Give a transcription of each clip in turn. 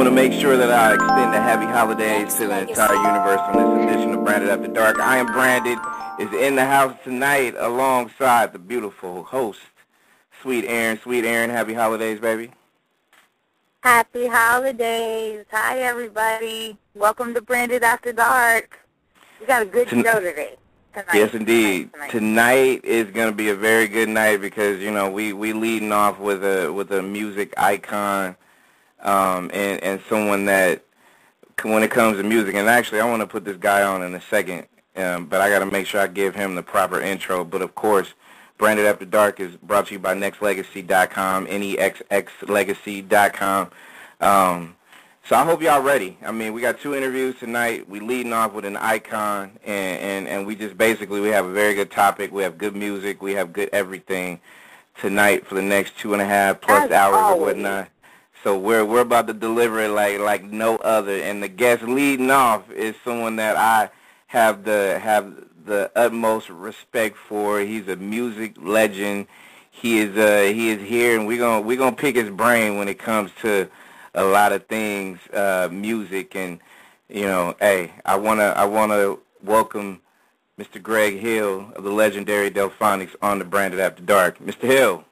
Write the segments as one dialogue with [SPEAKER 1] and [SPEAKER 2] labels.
[SPEAKER 1] want to make sure that I extend the happy holidays to the entire universe on this edition of Branded After Dark. I am Branded is in the house tonight alongside the beautiful host, Sweet Aaron. Sweet Aaron, happy holidays, baby.
[SPEAKER 2] Happy holidays. Hi, everybody. Welcome to Branded After Dark. We got a good Ton- show today. Tonight.
[SPEAKER 1] Yes, indeed. Tonight, tonight is going to be a very good night because you know we we leading off with a with a music icon, um, and and someone that when it comes to music, and actually I want to put this guy on in a second, um, but I got to make sure I give him the proper intro. But of course, Branded After Dark is brought to you by NexxLegacy.com, N-E-X-X Legacy.com. Um, so I hope y'all ready. I mean, we got two interviews tonight. We leading off with an icon, and, and, and we just basically, we have a very good topic. We have good music. We have good everything tonight for the next two and a half plus
[SPEAKER 2] As
[SPEAKER 1] hours
[SPEAKER 2] always.
[SPEAKER 1] or whatnot. So we're we're about to deliver it like like no other. And the guest leading off is someone that I have the have the utmost respect for. He's a music legend. He is uh he is here, and we're gonna we're gonna pick his brain when it comes to a lot of things, uh, music, and you know, hey, I wanna I wanna welcome Mr. Greg Hill of the legendary Delfonics on the Branded After Dark. Mr. Hill.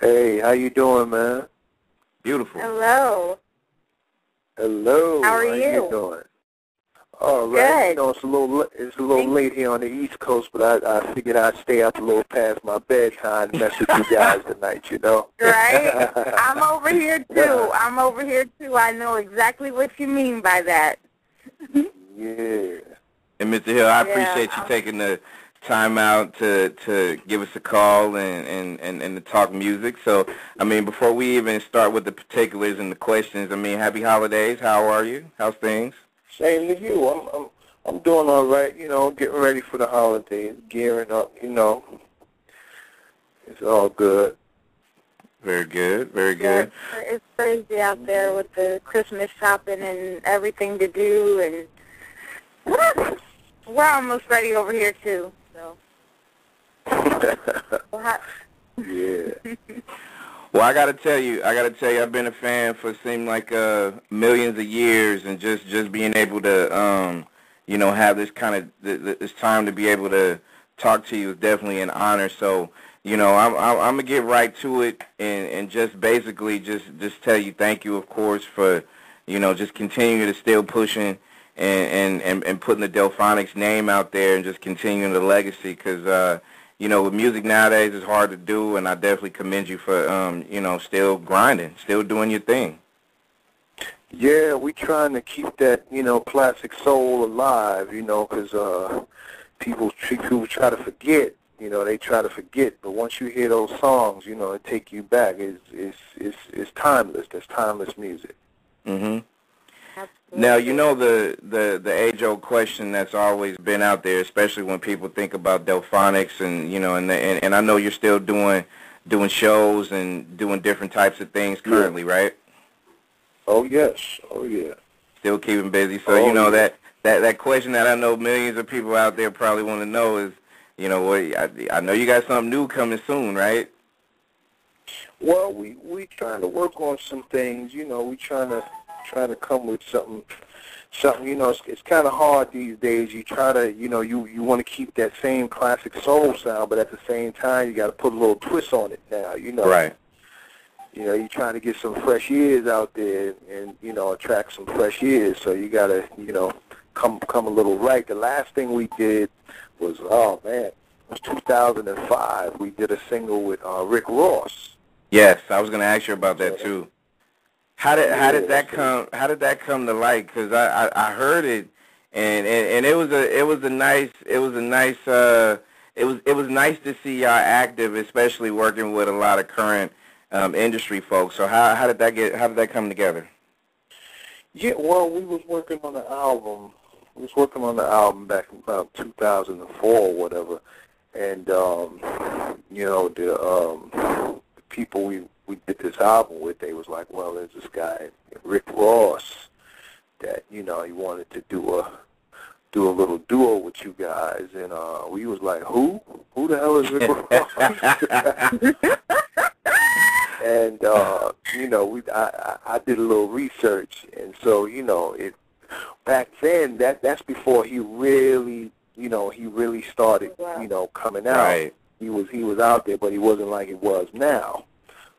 [SPEAKER 3] Hey, how you doing, man?
[SPEAKER 1] Beautiful.
[SPEAKER 2] Hello.
[SPEAKER 3] Hello.
[SPEAKER 2] How are
[SPEAKER 3] how
[SPEAKER 2] you?
[SPEAKER 3] doing? All right.
[SPEAKER 2] Good.
[SPEAKER 3] You know, it's a little it's a little
[SPEAKER 2] Thank-
[SPEAKER 3] late here on the East Coast, but I, I figured I'd stay up a little past my bedtime and mess with you guys tonight. You know.
[SPEAKER 2] Right? I'm over here, too. I'm over here, too. I know exactly what you mean by that.
[SPEAKER 3] yeah.
[SPEAKER 1] And Mr. Hill, I
[SPEAKER 2] Yeah,
[SPEAKER 1] appreciate you
[SPEAKER 2] I'm-
[SPEAKER 1] taking the time out to to give us a call and, and, and, and to talk music. So, I mean, before we even start with the particulars and the questions, I mean, happy holidays. How are you? How's things?
[SPEAKER 3] Same to you. I'm I'm I'm doing all right. You know, getting ready for the holidays, gearing up. You know. It's all good.
[SPEAKER 1] Very good. Very
[SPEAKER 2] Yeah,
[SPEAKER 1] good.
[SPEAKER 2] It's crazy out there with the Christmas shopping and everything to do, and we're almost ready over here, too.
[SPEAKER 3] Yeah.
[SPEAKER 1] Well, I got to tell you, I got to tell you, I've been a fan for seem like uh, millions of years, and just just being able to, um, you know, have this kind of th- th- this time to be able to talk to you is definitely an honor. So, you know, I'm I'm, I'm gonna get right to it, and and just basically just just tell you thank you, of course, for, you know, just continuing to still pushing. And, and, and, and putting the Delfonics name out there and just continuing the legacy because uh, you know, with music nowadays it's hard to do, and I definitely commend you for, um, you know, still grinding, still doing your thing.
[SPEAKER 3] Yeah, we trying to keep that, you know, classic soul alive, you know, 'cause uh, people, people try to forget, you know, they try to forget, but once you hear those songs, you know, it take you back. It's, it's, it's, it's timeless. That's timeless music.
[SPEAKER 1] hmm Now, you know the, the, the age-old question that's always been out there, especially when people think about Delfonics, and you know, and, the, and and I know you're still doing doing shows and doing different types of things currently, right?
[SPEAKER 3] Oh, yes. Oh, yeah.
[SPEAKER 1] Still keeping busy. So
[SPEAKER 3] Oh,
[SPEAKER 1] you know
[SPEAKER 3] yeah.
[SPEAKER 1] that, that that question that I know millions of people out there probably want to know is, you know, what I, I know you got something new coming soon, right?
[SPEAKER 3] Well, we we trying to work on some things. You know, we trying to trying to come with something. Something you know, it's, it's kind of hard these days. You try to, you know, you you want to keep that same classic soul sound, but at the same time, you got to put a little twist on it now. You know,
[SPEAKER 1] Right.
[SPEAKER 3] You know, you're trying to get some fresh ears out there, and you know, attract some fresh ears. So you got to, you know, come come a little right. The last thing we did was, oh man, it was 2005. We did a single with uh, Rick Ross.
[SPEAKER 1] Yes, I was going to ask you about that too. How did how did that come? How did that come to light? Because I, I I heard it, and, and and it was a it was a nice it was a nice uh it was it was nice to see y'all active, especially working with a lot of current um, industry folks. So how how did that get how did that come together?
[SPEAKER 3] Yeah, well, we was working on the album. We was working on the album back in about 2004 or whatever, and um, you know the um, people we we did this album with, they was like, well, there's this guy Rick Ross that you know he wanted to do a do a little duo with you guys, and uh, we was like, who? Who the hell is Rick Ross? and uh, you know, we I, I did a little research, and so you know, it back then that that's before he really, you know, he really started, you know, coming out.
[SPEAKER 1] Right.
[SPEAKER 3] He was he was out there, but he wasn't like he was now.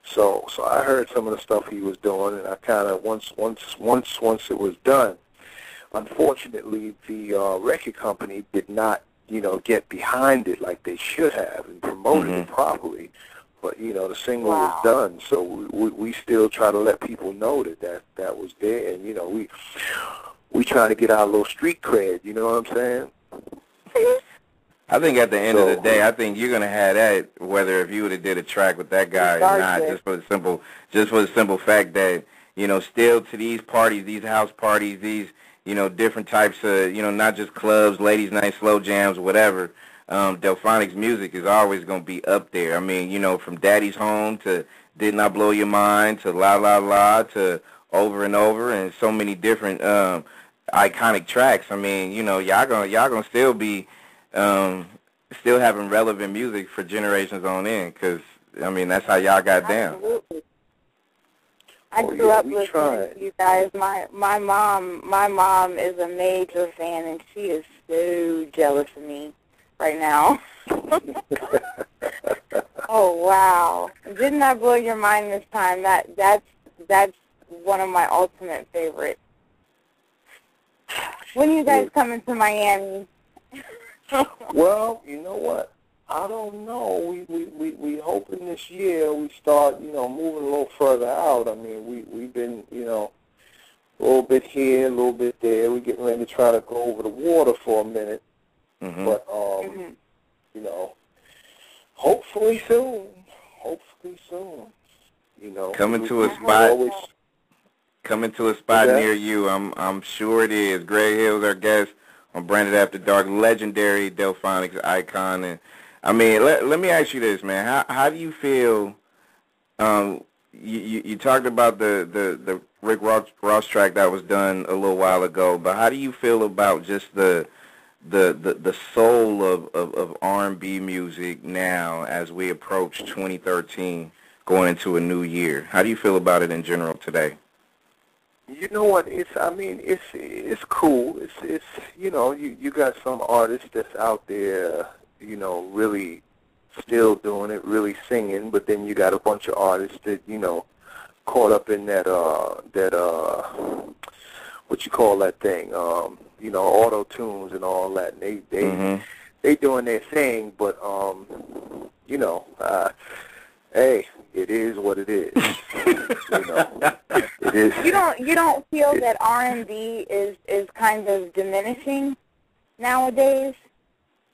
[SPEAKER 3] So so I heard some of the stuff he was doing, and I kind of once once once once it was done. Unfortunately, the uh, record company did not, you know, get behind it like they should have and promoted it properly. But you know, the single
[SPEAKER 2] Wow.
[SPEAKER 3] was done, so we, we we still try to let people know that that that was there, and you know, we we try to get our little street cred. You know what I'm saying?
[SPEAKER 1] I think at the end of the day, I think you're gonna have that whether if you would have did a track with that guy or not,
[SPEAKER 2] Regardless.
[SPEAKER 1] just for the simple, just for the simple fact that you know, still to these parties, these house parties, these you know, different types of you know, not just clubs, ladies' night, slow jams, whatever. Um, Delfonic's music is always gonna be up there. I mean, you know, from Daddy's Home to Did Not I Blow Your Mind to La La La to Over and Over and so many different um, iconic tracks. I mean, you know, y'all gonna y'all gonna still be um, still having relevant music for generations on end. Cause I mean, that's how y'all got down.
[SPEAKER 2] Absolutely. I
[SPEAKER 3] Oh,
[SPEAKER 2] grew
[SPEAKER 3] yeah,
[SPEAKER 2] up
[SPEAKER 3] we
[SPEAKER 2] listening
[SPEAKER 3] tried.
[SPEAKER 2] to you guys. My my mom my mom is a major fan, and she is so jealous of me right now. oh wow! Didn't that blow your mind this time? That that's that's one of my ultimate favorites. When you guys coming to Miami?
[SPEAKER 3] Well, you know what? I don't know. We we we we hoping this year we start, you know, moving a little further out. I mean, we we've been, you know, a little bit here, a little bit there. We're getting ready to try to go over the water for a minute,
[SPEAKER 1] hmm
[SPEAKER 3] but um,
[SPEAKER 2] Mhm.
[SPEAKER 3] you know, hopefully soon. Hopefully soon. You know,
[SPEAKER 1] Coming to a spot-
[SPEAKER 3] always-
[SPEAKER 1] Coming to a spot
[SPEAKER 3] Okay.
[SPEAKER 1] near you, I'm I'm sure it is. Greg Hill's our guest on Branded After Dark, legendary Delfonics icon. And I mean, let let me ask you this, man. How how do you feel? Um, you, you you talked about the the the Rick Ross, Ross track that was done a little while ago, but how do you feel about just the the the, the soul of, of, of R&B music now as we approach 2013 going into a new year? How do you feel about it in general today?
[SPEAKER 3] You know what? It's I mean it's it's cool. It's it's you know you you got some artists that's out there you know really still doing it, really singing, but then you got a bunch of artists that you know caught up in that uh that uh what you call that thing um you know auto tunes and all that. And they they
[SPEAKER 1] Mhm.
[SPEAKER 3] they doing their thing, but um you know uh hey it is what it is. you know it is.
[SPEAKER 2] You don't you don't feel that R and B is is kind of diminishing nowadays?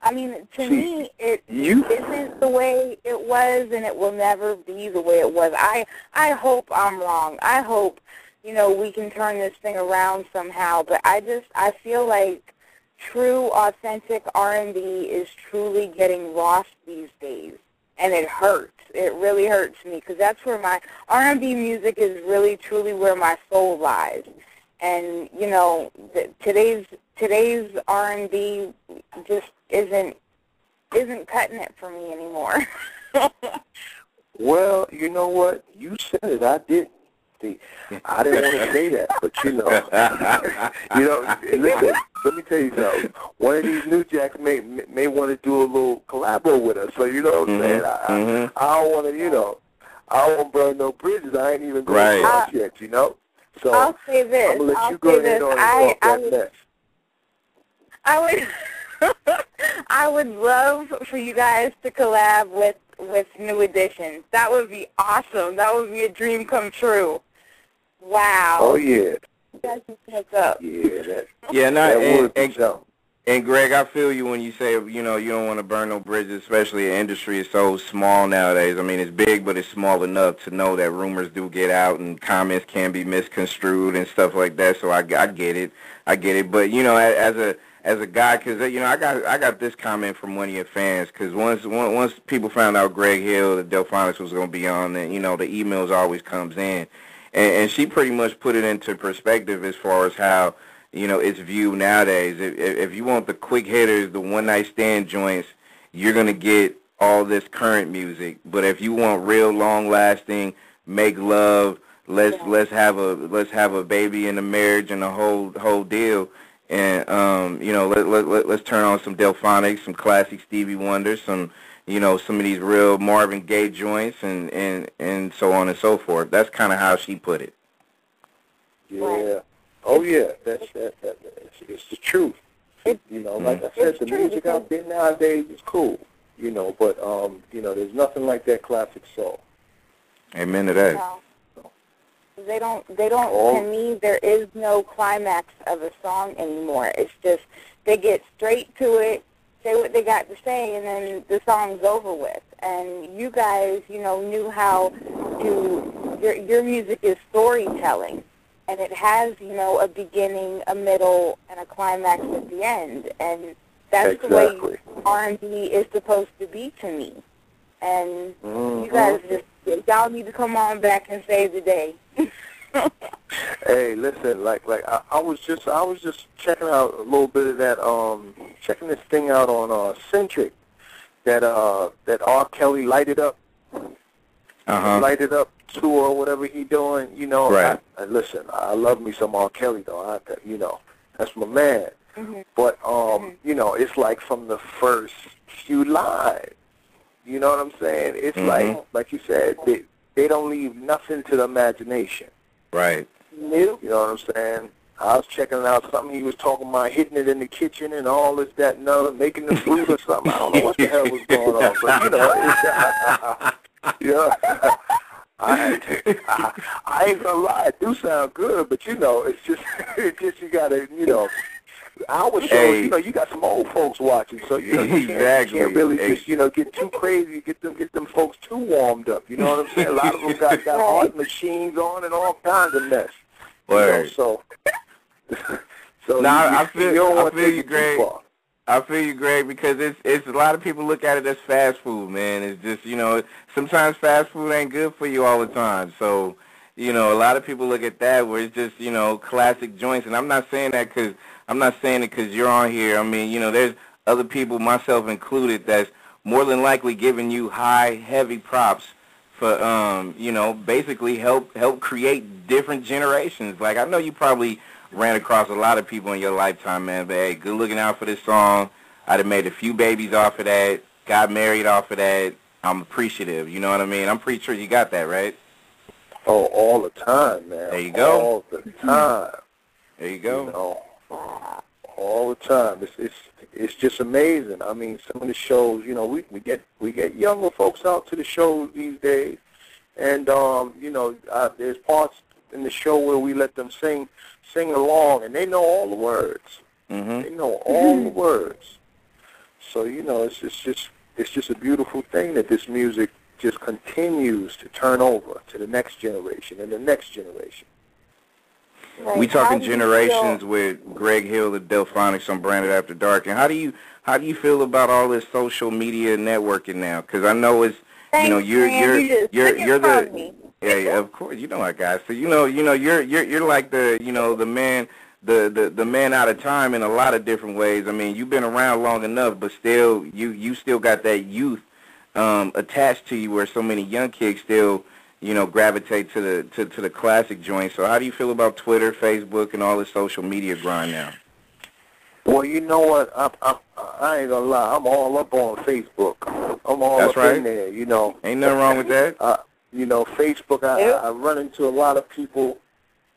[SPEAKER 2] I mean, to
[SPEAKER 3] See,
[SPEAKER 2] me, it
[SPEAKER 3] you-
[SPEAKER 2] isn't the way it was, and it will never be the way it was. I I hope I'm wrong. I hope you know we can turn this thing around somehow. But I just I feel like true, authentic R and B is truly getting lost these days, and it hurts. It really hurts me because that's where my R&B music is really truly where my soul lies. And you know, th- today's today's R&B just isn't isn't cutting it for me anymore.
[SPEAKER 3] Well, you know what? You said it. I didn't. See, I didn't want to say that, but you know, you know. Listen, let me tell you something. One of these new jacks may may, may want to do a little collabo with us. So you know what I'm
[SPEAKER 1] Mhm,
[SPEAKER 3] saying? I. I, I don't want to, you know, I don't burn no bridges. I ain't even going
[SPEAKER 1] Right.
[SPEAKER 3] across yet, you know. So
[SPEAKER 2] I'll say this.
[SPEAKER 3] I'm gonna let
[SPEAKER 2] I'll
[SPEAKER 3] you go ahead on and
[SPEAKER 2] I
[SPEAKER 3] talk
[SPEAKER 2] I
[SPEAKER 3] that
[SPEAKER 2] would
[SPEAKER 3] mess.
[SPEAKER 2] I would I would love for you guys to collab with with New Edition. That would be awesome. That would be a dream come true. Wow.
[SPEAKER 3] Oh yeah,
[SPEAKER 2] You guys just up.
[SPEAKER 3] yeah. That
[SPEAKER 1] Yeah, no,
[SPEAKER 3] that
[SPEAKER 1] and,
[SPEAKER 3] would
[SPEAKER 1] and,
[SPEAKER 3] something.
[SPEAKER 1] and Greg, I feel you when you say you know you don't want to burn no bridges, especially the industry is so small nowadays. I mean, it's big, but it's small enough to know that rumors do get out and comments can be misconstrued and stuff like that. So I, I get it, I get it. But you know, as a as a guy, because you know, I got I got this comment from one of your fans because once once once people found out Greg Hill, the Delfonics was going to be on, then you know the emails always comes in, and, and she pretty much put it into perspective as far as how you know it's viewed nowadays. If, if you want the quick hitters, the one night stand joints, you're gonna get all this current music. But if you want real long lasting make love, let's
[SPEAKER 2] Yeah.
[SPEAKER 1] let's have a let's have a baby in the marriage and the whole whole deal. And um, you know, let, let, let let's turn on some Delfonics, some classic Stevie Wonder, some you know, some of these real Marvin Gaye joints and and and so on and so forth. That's kind of how she put it.
[SPEAKER 3] Yeah. Oh yeah, that's that, that, it's, it's the truth. You know, like I said,
[SPEAKER 2] It's
[SPEAKER 3] the
[SPEAKER 2] true
[SPEAKER 3] music
[SPEAKER 2] because-
[SPEAKER 3] out there nowadays is cool. You know, but um, you know, there's nothing like that classic soul.
[SPEAKER 1] Amen to that.
[SPEAKER 2] No. They don't. They don't.
[SPEAKER 3] Oh.
[SPEAKER 2] To me, there is no climax of a song anymore. It's just they get straight to it, say what they got to say, and then the song's over with. And you guys, you know, knew how to. Your your music is storytelling, and it has, you know, a beginning, a middle, and a climax at the end. And that's
[SPEAKER 3] Exactly.
[SPEAKER 2] the way R&B is supposed to be to me. And
[SPEAKER 3] Mhm.
[SPEAKER 2] you guys just y'all need to come on back and save the day.
[SPEAKER 3] Hey, listen, like like I, I was just I was just checking out a little bit of that um checking this thing out on uh Centric that uh that R. Kelly lighted up
[SPEAKER 1] Uh huh.
[SPEAKER 3] lighted up tour or whatever he doing, you know.
[SPEAKER 1] Right.
[SPEAKER 3] I, I, listen, I love me some R. Kelly though. I you know, that's my man.
[SPEAKER 2] Mhm.
[SPEAKER 3] But um, you know, it's like from the first few lines. You know what I'm saying? It's
[SPEAKER 1] Mhm.
[SPEAKER 3] like like you said, they they don't leave nothing to the imagination.
[SPEAKER 1] Right.
[SPEAKER 2] Nope.
[SPEAKER 3] You know what I'm saying? I was checking out something he was talking about, hitting it in the kitchen and all this, that, and other, making the food or something. I don't know what the hell was going on, but you know, it's, yeah. I, I, I ain't gonna lie, it do sound good, but you know, it's just, it's just you gotta, you know, our shows,
[SPEAKER 1] Hey.
[SPEAKER 3] you know, you got some old folks watching, so you know, you can't,
[SPEAKER 1] Exactly.
[SPEAKER 3] you can't really
[SPEAKER 1] Hey.
[SPEAKER 3] just, you know, get too crazy, get them, get them folks too warmed up. You know what I'm saying? A lot of them got got heart machines on and all kinds of mess. You know, so, so
[SPEAKER 1] Nah,
[SPEAKER 3] you,
[SPEAKER 1] I feel-
[SPEAKER 3] you
[SPEAKER 1] I feel you, Greg. I feel you, Greg, because it's it's a lot of people look at it as fast food, man. It's just you know sometimes fast food ain't good for you all the time. So you know a lot of people look at that where it's just you know classic joints, and I'm not saying that because I'm not saying it because you're on here. I mean you know there's other people, myself included, that's more than likely giving you high, heavy props for um you know basically help help create different generations. Like I know you probably ran across a lot of people in your lifetime, man. But hey, good looking out for this song. I'd have made a few babies off of that. Got married off of that. I'm appreciative. You know what I mean? I'm pretty sure you got that right.
[SPEAKER 3] Oh, all the time, man.
[SPEAKER 1] There you go.
[SPEAKER 3] All the time.
[SPEAKER 1] There you
[SPEAKER 3] You
[SPEAKER 1] go.
[SPEAKER 3] know, all the time. It's it's it's just amazing. I mean, some of the shows, you know, we we get we get younger folks out to the shows these days, and um, you know, uh, there's parts in the show where we let them sing sing along, and they know all the words.
[SPEAKER 1] Mhm.
[SPEAKER 3] They know all the words. So you know, it's it's just it's just a beautiful thing that this music just continues to turn over to the next generation and the next generation.
[SPEAKER 2] Like,
[SPEAKER 1] we talking generations with Greg Hill of Delfonics on Branded After Dark. And how do you how do you feel about all this social media networking now? Because I know it's
[SPEAKER 2] Thanks,
[SPEAKER 1] you know you're you're
[SPEAKER 2] you
[SPEAKER 1] you're you're the
[SPEAKER 2] me.
[SPEAKER 1] Yeah, of course. You know I got so you know you know you're you're you're like the you know the man the, the the man out of time in a lot of different ways. I mean, you've been around long enough, but still you you still got that youth um, attached to you, where so many young kids still you know gravitate to the to, to the classic joints. So how do you feel about Twitter, Facebook, and all the social media grind now?
[SPEAKER 3] Well, you know what? I, I, I ain't gonna lie. I'm all up on Facebook. I'm all
[SPEAKER 1] That's
[SPEAKER 3] up
[SPEAKER 1] right.
[SPEAKER 3] in there. You know.
[SPEAKER 1] Ain't nothing wrong with that.
[SPEAKER 3] Uh, you know, Facebook. I,
[SPEAKER 2] Yep.
[SPEAKER 3] I, I run into a lot of people.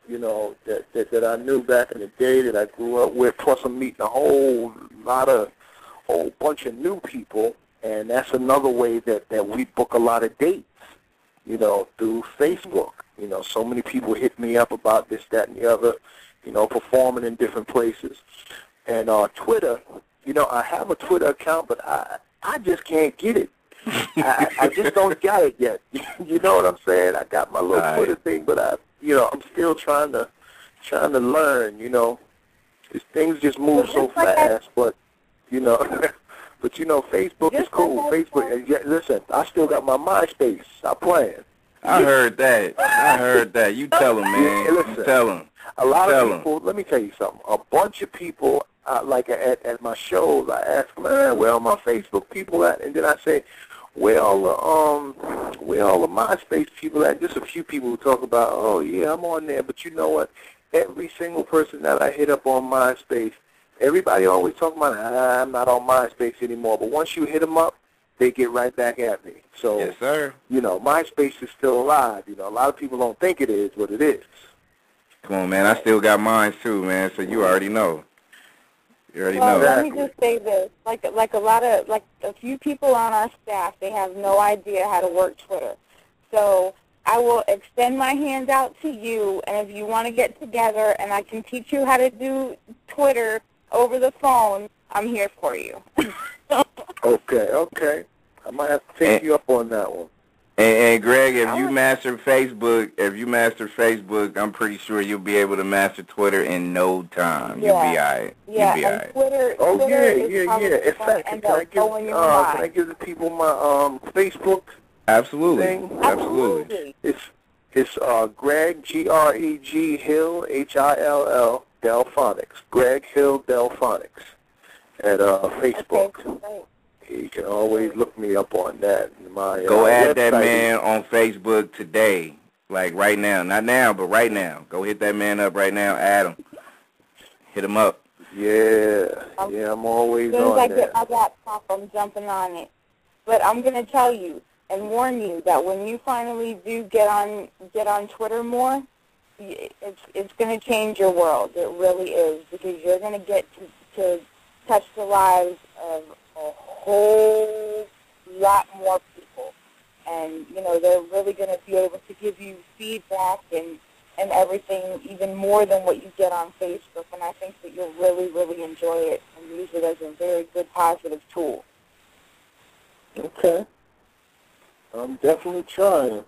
[SPEAKER 3] You know that, that that I knew back in the day that I grew up with. Plus, I'm meeting a whole lot of whole bunch of new people, and that's another way that that we book a lot of dates. You know, through Facebook. You know, so many people hit me up about this, that, and the other. You know, performing in different places. And uh, Twitter, you know, I have a Twitter account, but I I just can't get it. I, I just don't got it yet. you know what I'm saying? I got my little
[SPEAKER 1] Right.
[SPEAKER 3] Twitter thing, but I, you know, I'm still trying to trying to learn. You know, 'Cause things just move
[SPEAKER 2] Well,
[SPEAKER 3] so
[SPEAKER 2] like I-
[SPEAKER 3] fast. But you know, but you know, Facebook is cool. Facebook. and yeah, listen, I still got my MySpace. Stop playing.
[SPEAKER 1] I heard that. I heard that. You tell him, man.
[SPEAKER 3] Yeah,
[SPEAKER 1] You tell him.
[SPEAKER 3] A lot
[SPEAKER 1] Tell
[SPEAKER 3] of
[SPEAKER 1] 'em.
[SPEAKER 3] people. Let me tell you something. A bunch of people, uh, like at, at my shows, I ask them, eh, where are my Facebook people at? And then I say, where all the um where all the MySpace people at? Just a few people who talk about, oh yeah, I'm on there, but you know what? Every single person that I hit up on MySpace, everybody always talking about, ah, I'm not on MySpace anymore. But once you hit them up, they get right back at me. So,
[SPEAKER 1] yes, sir.
[SPEAKER 3] you know, MySpace is still alive. You know, a lot of people don't think it is, but it is.
[SPEAKER 1] Come on, man. I still got mine too, man. So you already know. You already
[SPEAKER 2] well,
[SPEAKER 1] know.
[SPEAKER 2] let me just say this: like, like a lot of, like a few people on our staff, they have no idea how to work Twitter. So I will extend my hand out to you, and if you want to get together, and I can teach you how to do Twitter over the phone, I'm here for you.
[SPEAKER 3] okay, okay. I might have to take
[SPEAKER 1] And-
[SPEAKER 3] you up on that one.
[SPEAKER 1] And, and Greg, if you master Facebook, if you master Facebook, I'm pretty sure you'll be able to master Twitter in no time. You'll be alright.
[SPEAKER 2] yeah,
[SPEAKER 1] You'll be alright.
[SPEAKER 2] Twitter,
[SPEAKER 3] Oh
[SPEAKER 2] Twitter
[SPEAKER 3] yeah, yeah, yeah. In fact, can I give uh, can I give the people my um Facebook
[SPEAKER 1] Absolutely.
[SPEAKER 3] thing?
[SPEAKER 1] Absolutely.
[SPEAKER 3] It's it's uh Greg G R E G Hill H I L L Delfonics. Greg Hill Delfonics at uh Facebook.
[SPEAKER 2] Okay, great.
[SPEAKER 3] You can always look me up on that. My
[SPEAKER 1] Go
[SPEAKER 3] uh,
[SPEAKER 1] add that
[SPEAKER 3] website
[SPEAKER 1] man on Facebook today. Like right now. Not now, but right now. Go hit that man up right now. Add him. Hit him up.
[SPEAKER 3] is- Yeah,
[SPEAKER 2] Um,
[SPEAKER 3] yeah, I'm always
[SPEAKER 2] As soon as I
[SPEAKER 3] on
[SPEAKER 2] get
[SPEAKER 3] there.
[SPEAKER 2] my laptop, I'm jumping on it. But I'm going to tell you and warn you that when you finally do get on get on Twitter more, y- it's it's going to change your world. It really is because you're going to get to, to touch the lives of a whole lot more people, and you know they're really going to be able to give you feedback and and everything even more than what you get on Facebook. And I think that you'll really, really enjoy it and use it as a very good positive tool.
[SPEAKER 3] Okay. I'm definitely trying.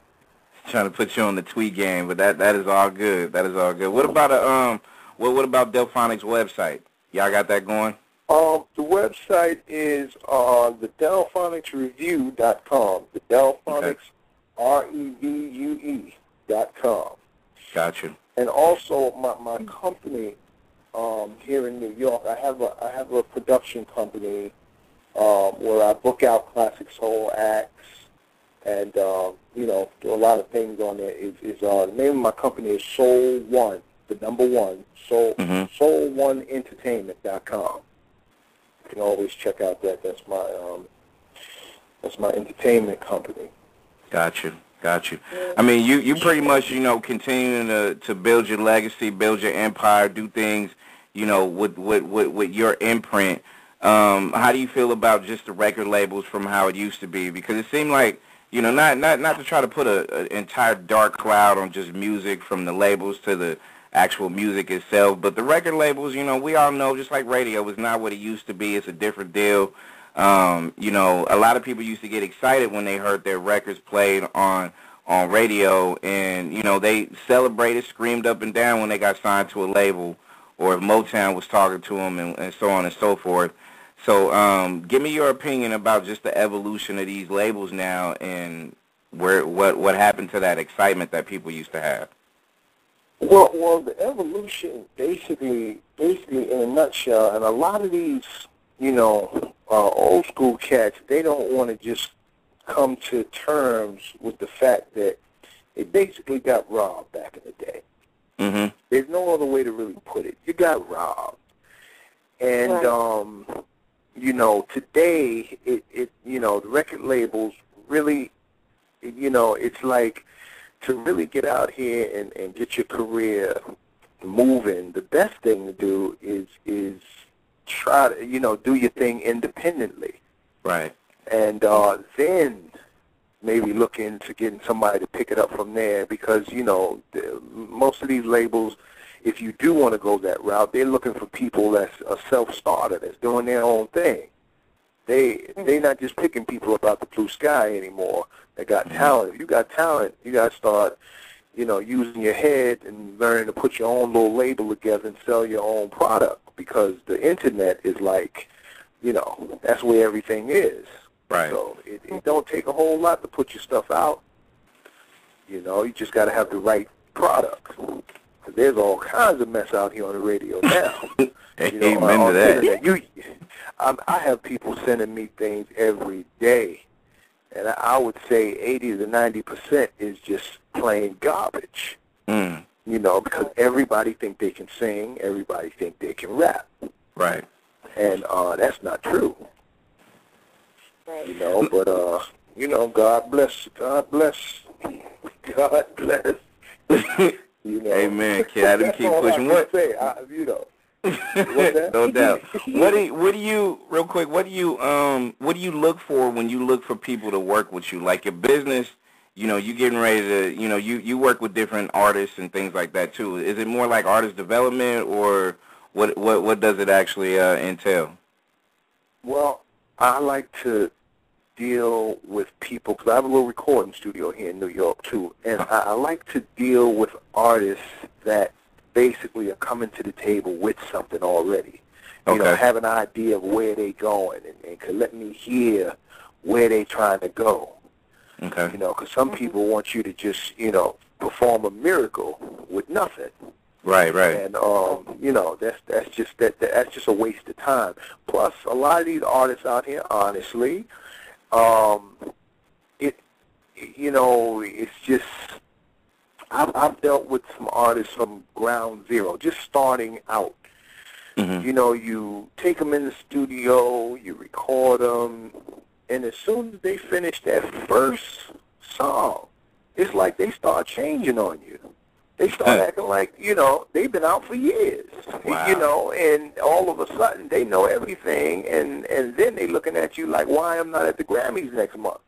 [SPEAKER 1] Trying to put you on the tweet game, but that that is all good. That is all good. What about a um what what about Delfonics website? Y'all got that going?
[SPEAKER 3] Um, the website is uh, the DelfonicsRevue.com. The Delfonics, R-E-V-U-E dot com.
[SPEAKER 1] Gotcha.
[SPEAKER 3] And also my, my company um, here in New York, I have a I have a production company um, where I book out classic soul acts and um, you know do a lot of things on there. Is, is uh, the name of my company is Soul One, the number one Soul
[SPEAKER 1] Mhm.
[SPEAKER 3] Soul One Entertainment dot com. You can always check out that. That's my um, that's my entertainment company.
[SPEAKER 1] Gotcha. Gotcha. I mean, you you pretty much you know continuing to to build your legacy, build your empire, do things you know with with with, with your imprint. Um, how do you feel about just the record labels from how it used to be? Because it seemed like you know not not not to try to put a, a entire dark cloud on just music from the labels to the actual music itself, but the record labels, you know, we all know just like radio is not what it used to be. It's a different deal. Um, you know, a lot of people used to get excited when they heard their records played on on radio, and you know they celebrated, screamed up and down when they got signed to a label, or if Motown was talking to them, and, and so on and so forth. So, um, give me your opinion about just the evolution of these labels now, and where what what happened to that excitement that people used to have.
[SPEAKER 3] Well, well, the evolution basically, basically in a nutshell, and a lot of these, you know, uh, old school cats, they don't want to just come to terms with the fact that they basically got robbed back in the day.
[SPEAKER 1] Mm-hmm.
[SPEAKER 3] There's no other way to really put it. You got robbed, and
[SPEAKER 2] Right.
[SPEAKER 3] um, you know, today, it, it, you know, the record labels really, you know, it's like to really get out here and, and get your career moving, the best thing to do is is try to you know do your thing independently,
[SPEAKER 1] Right.
[SPEAKER 3] and uh, then maybe look into getting somebody to pick it up from there because you know the, most of these labels. If you do want to go that route, they're looking for people that's a self-starter, that's doing their own thing. They hmm. they're not just picking people up out the blue sky anymore. They got hmm. talent. If you got talent, you got to start, you know, using your head and learning to put your own little label together and sell your own product because the internet is like, you know, that's where everything is.
[SPEAKER 1] Right.
[SPEAKER 3] So it, it don't take a whole lot to put your stuff out. You know, you just got to have the right product. 'Cause there's all kinds of mess out here on the radio now. You know,
[SPEAKER 1] Amen
[SPEAKER 3] on
[SPEAKER 1] to that.
[SPEAKER 3] internet. You, um, I have people sending me things every day, and I would say 80 to 90 percent is just plain garbage.
[SPEAKER 1] Mm.
[SPEAKER 3] You know, because everybody think they can sing, everybody think they can rap,
[SPEAKER 1] Right.
[SPEAKER 3] and uh, that's not true.
[SPEAKER 2] Right.
[SPEAKER 3] You know, but uh, you know, God bless, God bless, God bless. You know,
[SPEAKER 1] Amen, kid. I didn't keep pushing. What?
[SPEAKER 3] Say, I, you know.
[SPEAKER 1] no doubt. What do you, what do you real quick? What do you um what do you look for when you look for people to work with you? Like your business, you know, you getting ready to, you know, you you work with different artists and things like that too. Is it more like artist development or what what what does it actually uh, entail?
[SPEAKER 3] Well, I like to deal with people because I have a little recording studio here in New York too, and I, I like to deal with artists that basically are coming to the table with something already. You know, have an idea of where they're going and, and can let me hear where they're trying to go.
[SPEAKER 1] Okay.
[SPEAKER 3] You know, because some people want you to just, you know, perform a miracle with nothing.
[SPEAKER 1] Right, right.
[SPEAKER 3] And um, you know, that's that's just that that's just a waste of time. Plus, a lot of these artists out here, honestly, um, it you know, it's just I've, I've dealt with some artists from ground zero, just starting out.
[SPEAKER 1] Mhm.
[SPEAKER 3] You know, you take them in the studio, you record them, and as soon as they finish that first song, it's like they start changing on you. They start acting like, you know, they've been out for years.
[SPEAKER 1] Wow.
[SPEAKER 3] You know, and all of a sudden they know everything and and then they looking at you like why am I'm not at the Grammys next month.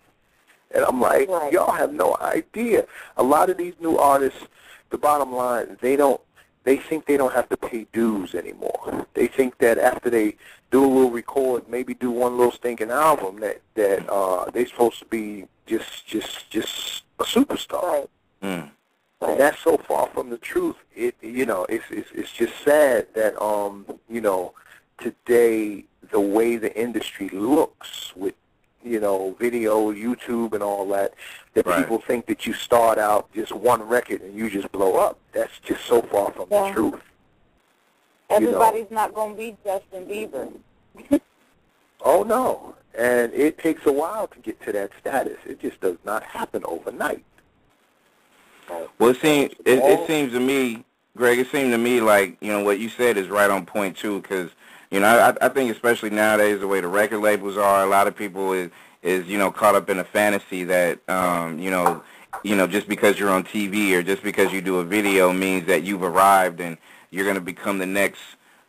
[SPEAKER 3] And I'm like,
[SPEAKER 2] Right.
[SPEAKER 3] y'all have no idea. A lot of these new artists, the bottom line, they don't they think they don't have to pay dues anymore. They think that after they do a little record, maybe do one little stinking album that that uh they're supposed to be just just just a superstar.
[SPEAKER 2] Right.
[SPEAKER 1] Mm.
[SPEAKER 3] And that's so far from the truth. It you know, it's it's it's just sad that um, you know, today the way the industry looks with you know, video, YouTube and all that, that
[SPEAKER 1] Right.
[SPEAKER 3] people think that you start out just one record and you just blow up. That's just so far from
[SPEAKER 2] Yeah.
[SPEAKER 3] the truth. You know.
[SPEAKER 2] Everybody's not going to be Justin Bieber.
[SPEAKER 3] Oh no. And it takes a while to get to that status. It just does not happen overnight.
[SPEAKER 1] Well, it seems it, it seems to me, Greg. It seemed to me like you know what you said is right on point too, because you know I, I think especially nowadays the way the record labels are, a lot of people is is you know caught up in a fantasy that um, you know you know just because you're on TV or just because you do a video means that you've arrived and you're going to become the next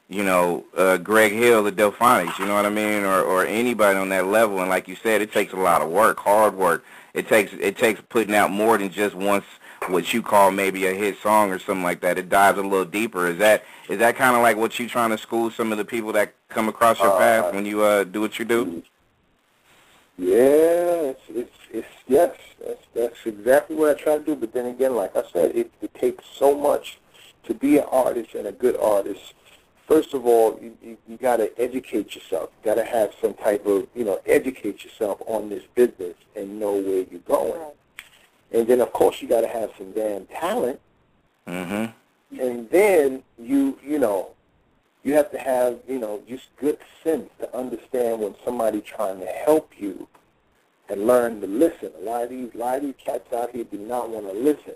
[SPEAKER 1] you know uh, Greg Hill, the Delfonics. You know what I mean, or or anybody on that level. And like you said, it takes a lot of work, hard work. It takes it takes putting out more than just once what you call maybe a hit song or something like that. It dives a little deeper. Is that is that kind of like what you trying to school some of the people that come across your
[SPEAKER 3] Uh,
[SPEAKER 1] path when you uh, do what you do?
[SPEAKER 3] Yeah, it's, it's, it's yes, that's, that's exactly what I try to do. But then again, like I said, it, it takes so much to be an artist and a good artist. First of all, you, you, you got to educate yourself. You got to have some type of, you know, educate yourself on this business and know where you're going. And then, of course, you got to have some damn talent.
[SPEAKER 1] Mm-hmm.
[SPEAKER 3] And then you, you know, you have to have, you know, just good sense to understand when somebody trying to help you and learn to listen. A lot of these, a lot of these cats out here do not want to listen.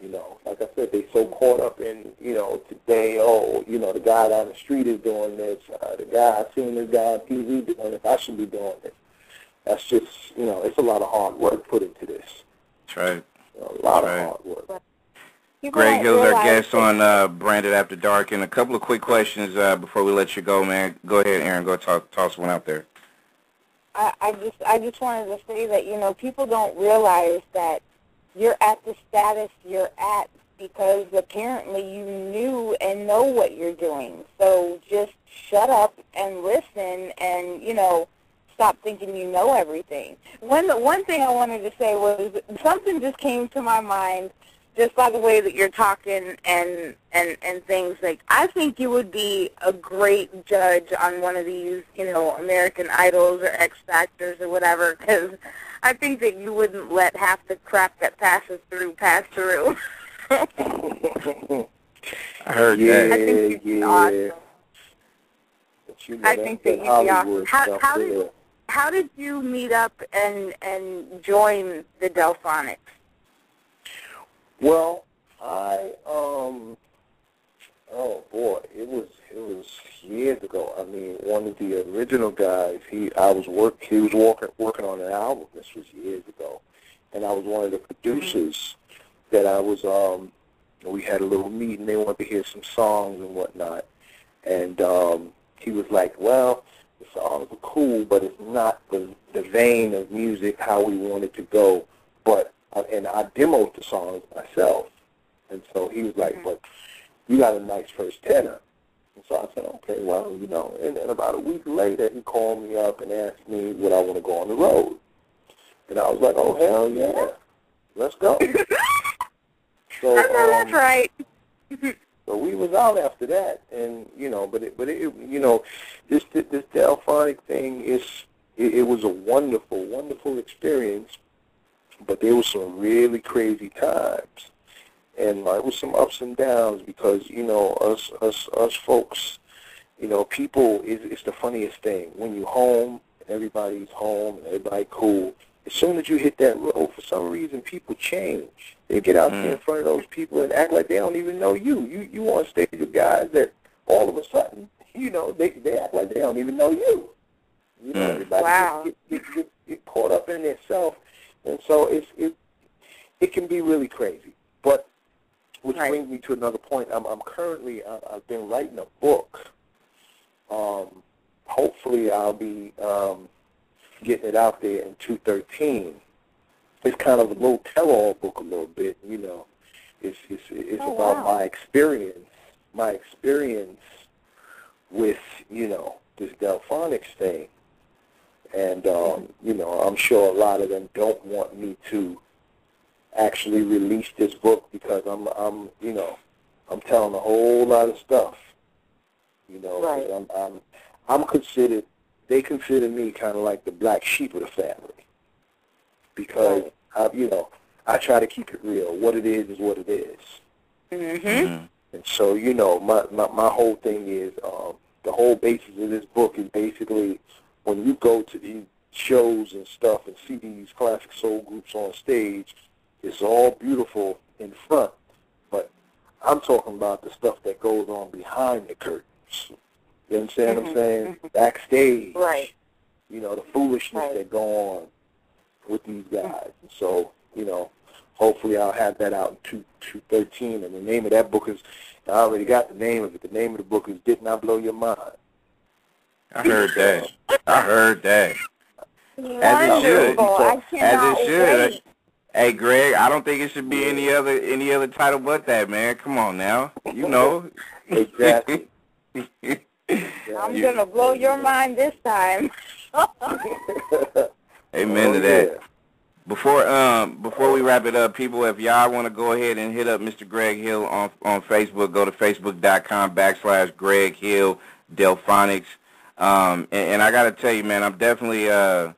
[SPEAKER 3] You know, like I said, they so caught up in, you know, today, oh, you know, the guy down the street is doing this. Uh, the guy, I seen this guy on TV doing this. I should be doing this. That's just, you know, it's a lot of hard work put into this.
[SPEAKER 1] That's right.
[SPEAKER 3] You a lot
[SPEAKER 1] Right.
[SPEAKER 3] of hard work.
[SPEAKER 2] People
[SPEAKER 1] Greg
[SPEAKER 2] don't
[SPEAKER 1] Hill's our
[SPEAKER 2] realize
[SPEAKER 1] guest
[SPEAKER 2] that-
[SPEAKER 1] on uh, Branded After Dark. And a couple of quick questions uh, before we let you go, man. Go ahead, Aaron. Go talk, toss one out there.
[SPEAKER 2] I, I just I just wanted to say that you know people don't realize that you're at the status you're at because apparently you knew and know what you're doing. So just shut up and listen, and you know stop thinking you know everything. One one thing I wanted to say was something just came to my mind just by the way that you're talking and and and things like I think you would be a great judge on one of these, you know, American Idols or X Factors or whatever cuz I think that you wouldn't let half the crap that passes through pass through.
[SPEAKER 1] I heard
[SPEAKER 3] yeah,
[SPEAKER 1] that.
[SPEAKER 2] I think you'd be
[SPEAKER 3] yeah.
[SPEAKER 2] awesome.
[SPEAKER 3] You know,
[SPEAKER 2] I
[SPEAKER 3] that-
[SPEAKER 2] think
[SPEAKER 3] that
[SPEAKER 2] that you'd be awesome. How- how did- how did you meet up and and join the Delfonics?
[SPEAKER 3] Well, I um oh boy, it was it was years ago. I mean, one of the original guys, he I was work he was working working on an album. This was years ago, and I was one of the producers that I was um we had a little meeting. They wanted to hear some songs and whatnot, and um he was like, well. The songs are cool, but it's not the the vein of music how we wanted to go. But uh, and I demoed the songs myself. And so he was like, but you got a nice first tenor. And so I said, okay, well, you know. And then about a week later, he called me up and asked me would I want to go on the road. And I was like, oh, hell yeah. Let's go.
[SPEAKER 2] So, I know that's um, right.
[SPEAKER 3] so we was out after that, and you know, but it, but it, you know, this this Delfonic thing is it, it was a wonderful, wonderful experience but there was some really crazy times, and like with some ups and downs because you know us us us folks, you know, people is it's the funniest thing when you home, everybody's home, and everybody cool. As soon as you hit that road, for some reason, people change. They get out mm. there in front of those people and act like they don't even know you. You you on stage with guys that all of a sudden, you know, they they act like they don't even know you. You know,
[SPEAKER 2] mm.
[SPEAKER 3] everybody
[SPEAKER 2] wow.
[SPEAKER 3] get, get, get, get caught up in themselves and so it's, it it can be really crazy. But which right. brings me to another point. I'm, I'm currently I, I've been writing a book. Um, hopefully, I'll be um, getting it out there in 213. It's kind of a little tell-all book, a little bit. You know, it's it's, it's
[SPEAKER 2] oh,
[SPEAKER 3] about
[SPEAKER 2] wow.
[SPEAKER 3] my experience, my experience with you know this Delfonics thing and, um, you know, I'm sure a lot of them don't want me to actually release this book because I'm, I'm, you know, I'm telling a whole lot of stuff. You know,
[SPEAKER 2] right.
[SPEAKER 3] I'm, I'm, I'm considered. They consider me kind of like the black sheep of the family because. I, you know, I try to keep it real. What it is is what it is.
[SPEAKER 2] Mhm.
[SPEAKER 3] And so, you know, my my, my whole thing is um, the whole basis of this book is basically when you go to these shows and stuff and see these classic soul groups on stage, it's all beautiful in front, but I'm talking about the stuff that goes on behind the curtains. You understand
[SPEAKER 2] mm-hmm.
[SPEAKER 3] what I'm saying? Backstage.
[SPEAKER 2] Right.
[SPEAKER 3] You know, the foolishness
[SPEAKER 2] right.
[SPEAKER 3] that go on with these guys. And so, you know, hopefully I'll have that out in two two thirteen and the name of that book is I already got the name of it. The name of the book is Did Not I Blow Your Mind.
[SPEAKER 1] I heard that. I heard that.
[SPEAKER 2] As it should.
[SPEAKER 1] As it should. Hey Greg, I don't think it should be any other any other title but that, man. Come on now. You know.
[SPEAKER 3] exactly.
[SPEAKER 2] I'm gonna blow your mind this time.
[SPEAKER 1] Amen
[SPEAKER 3] oh,
[SPEAKER 1] to that.
[SPEAKER 3] Yeah.
[SPEAKER 1] Before um before we wrap it up, people, if y'all want to go ahead and hit up Mr. Greg Hill on on Facebook, go to facebook.com backslash Greg Hill Delfonics. Um, and, and I got to tell you, man, I'm definitely uh,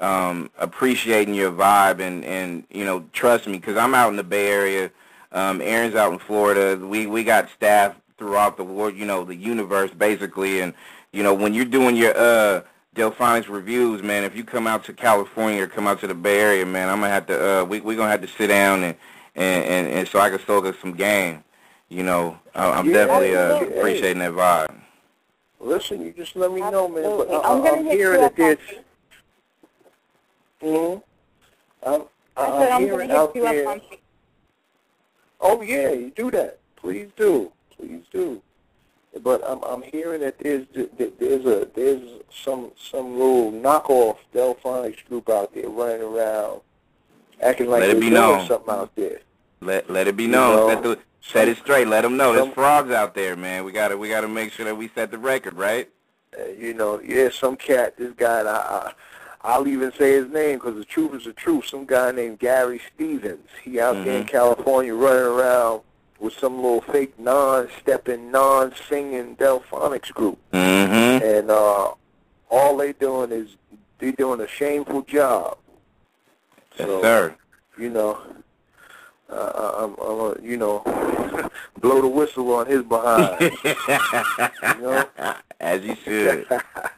[SPEAKER 1] um, appreciating your vibe and, and you know, trust me, because I'm out in the Bay Area. Um, Aaron's out in Florida. We we got staff throughout the world, you know, the universe basically. And you know, when you're doing your uh, Delfonics reviews, man, if you come out to California or come out to the Bay Area, man, I'm gonna have to. Uh, we we're gonna have to sit down and and, and, and so I can soak up some game. You know, I'm
[SPEAKER 3] yeah,
[SPEAKER 1] definitely uh, appreciating that vibe.
[SPEAKER 3] Listen, you just let me know, man.
[SPEAKER 2] Absolutely.
[SPEAKER 3] But
[SPEAKER 2] I'm
[SPEAKER 3] I,
[SPEAKER 2] gonna
[SPEAKER 3] I'm
[SPEAKER 2] hit
[SPEAKER 3] hearing
[SPEAKER 2] you
[SPEAKER 3] that
[SPEAKER 2] up
[SPEAKER 3] there's.
[SPEAKER 2] on-
[SPEAKER 3] hmm I'm,
[SPEAKER 2] I said
[SPEAKER 3] I'm
[SPEAKER 2] I'm
[SPEAKER 3] hearing out there.
[SPEAKER 2] up on
[SPEAKER 3] Oh yeah, you do that. Please do. Please do. But I'm I'm hearing that there's there's a there's some some little knockoff Delfonics group out there running around, acting like
[SPEAKER 1] Let it
[SPEAKER 3] they're
[SPEAKER 1] be
[SPEAKER 3] doing
[SPEAKER 1] known.
[SPEAKER 3] something out there.
[SPEAKER 1] Let let it be known.
[SPEAKER 3] You know,
[SPEAKER 1] set, the, set it straight. Let them know there's frogs out there, man. We gotta we gotta make sure that we set the record, right?
[SPEAKER 3] Uh, you know, yeah, some cat. This guy, I, I I'll even say his name because the truth is the truth. Some guy named Gary Stevens. He out there in
[SPEAKER 1] Mhm.
[SPEAKER 3] California running around with some little fake non-stepping, non-singing Delfonics group.
[SPEAKER 1] Mm-hmm.
[SPEAKER 3] and uh, all they doing is they doing a shameful job.
[SPEAKER 1] Yes,
[SPEAKER 3] So,
[SPEAKER 1] sir.
[SPEAKER 3] You know, uh, I'm, I'm you know, blow the whistle on his behind. you know,
[SPEAKER 1] As you should.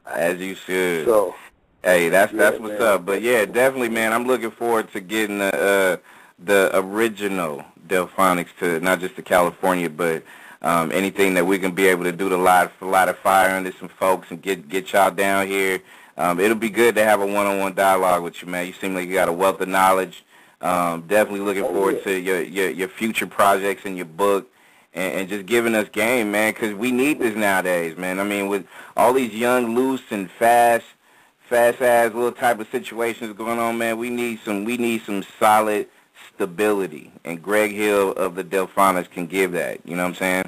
[SPEAKER 1] As you should.
[SPEAKER 3] so
[SPEAKER 1] Hey, that's
[SPEAKER 3] Yeah,
[SPEAKER 1] that's what's
[SPEAKER 3] man.
[SPEAKER 1] up. But yeah, definitely, man. I'm looking forward to getting the uh, the original Delfonics to not just to California, but um, anything that we can be able to do to light light a fire under some folks and get get y'all down here. Um, it'll be good to have a one-on-one dialogue with you, man. You seem like you got a wealth of knowledge. Um, definitely looking
[SPEAKER 3] Oh,
[SPEAKER 1] forward
[SPEAKER 3] yeah.
[SPEAKER 1] to your, your your future projects and your book. And, and just giving us game, man, because we need this nowadays, man. I mean, with all these young, loose, and fast, fast ass little type of situations going on, man, we need some we need some solid stability. And Greg Hill of the Delfonics can give that. You know what I'm saying?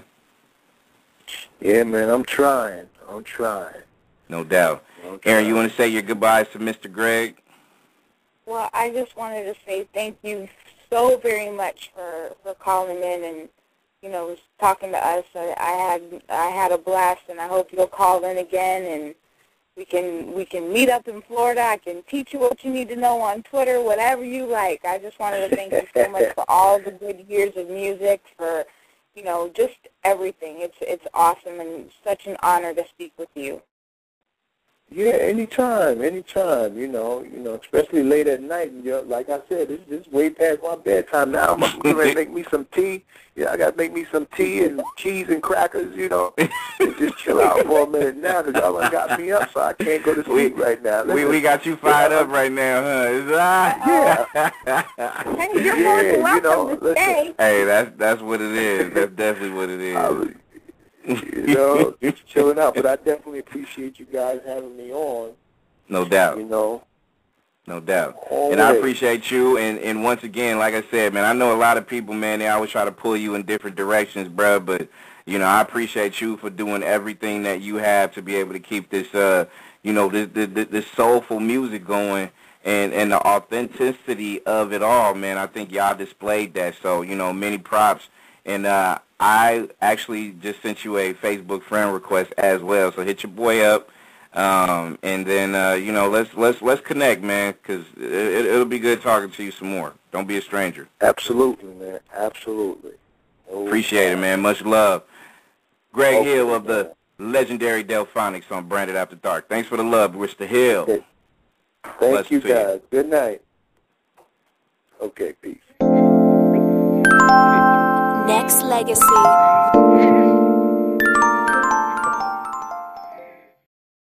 [SPEAKER 3] Yeah, man, I'm trying. I'm trying.
[SPEAKER 1] No doubt.
[SPEAKER 3] I'm
[SPEAKER 1] Aaron, you want to say your goodbyes to Mr. Greg?
[SPEAKER 2] Well, I just wanted to say thank you so very much for, for calling in and you know talking to us. I, I had I had a blast, and I hope you'll call in again and we can we can meet up in Florida. I can teach you what you need to know on Twitter, whatever you like. I just wanted to thank you so much for all the good years of music, for you know just everything. It's it's awesome and such an honor to speak with you.
[SPEAKER 3] Yeah, anytime, anytime. You know, you know, especially late at night. And you know, like I said, this this is way past my bedtime now. I'm going to make me some tea. Yeah, I got to make me some tea and cheese and crackers. You know, and just chill out for a minute now because y'all done got me up, so I can't go to sleep right now.
[SPEAKER 1] We we got you fired up right now, huh? Is that-
[SPEAKER 2] Hey, you're more
[SPEAKER 3] Yeah,
[SPEAKER 2] than
[SPEAKER 3] you
[SPEAKER 2] welcome
[SPEAKER 3] know,
[SPEAKER 2] to stay.
[SPEAKER 1] hey, that's that's what it is. That's definitely what it
[SPEAKER 3] I
[SPEAKER 1] is.
[SPEAKER 3] you know, just chilling out. But I definitely appreciate you guys having me on.
[SPEAKER 1] No doubt.
[SPEAKER 3] You know,
[SPEAKER 1] No doubt.
[SPEAKER 3] always.
[SPEAKER 1] And I appreciate you. And, and once again, like I said, man, I know a lot of people, man, they always try to pull you in different directions, bruh. But, you know, I appreciate you for doing everything that you have to be able to keep this, uh, you know, this, this, this soulful music going and, and the authenticity of it all, man. I think y'all displayed that. So, you know, many props. And uh, I actually just sent you a Facebook friend request as well. So hit your boy up. Um, and then uh, you know let's let's let's connect, man, because it, it'll be good talking to you some more. Don't be a stranger.
[SPEAKER 3] absolutely, man, absolutely. No
[SPEAKER 1] Appreciate it, man. Much love. Greg
[SPEAKER 3] Okay,
[SPEAKER 1] Hill of the legendary Delfonics on Branded After Dark. Thanks for the love, Mr. Hill.
[SPEAKER 3] Okay. Thank
[SPEAKER 1] Bless
[SPEAKER 3] you,
[SPEAKER 1] to you.
[SPEAKER 3] guys. Good night. Okay, peace.
[SPEAKER 4] NexxLegacy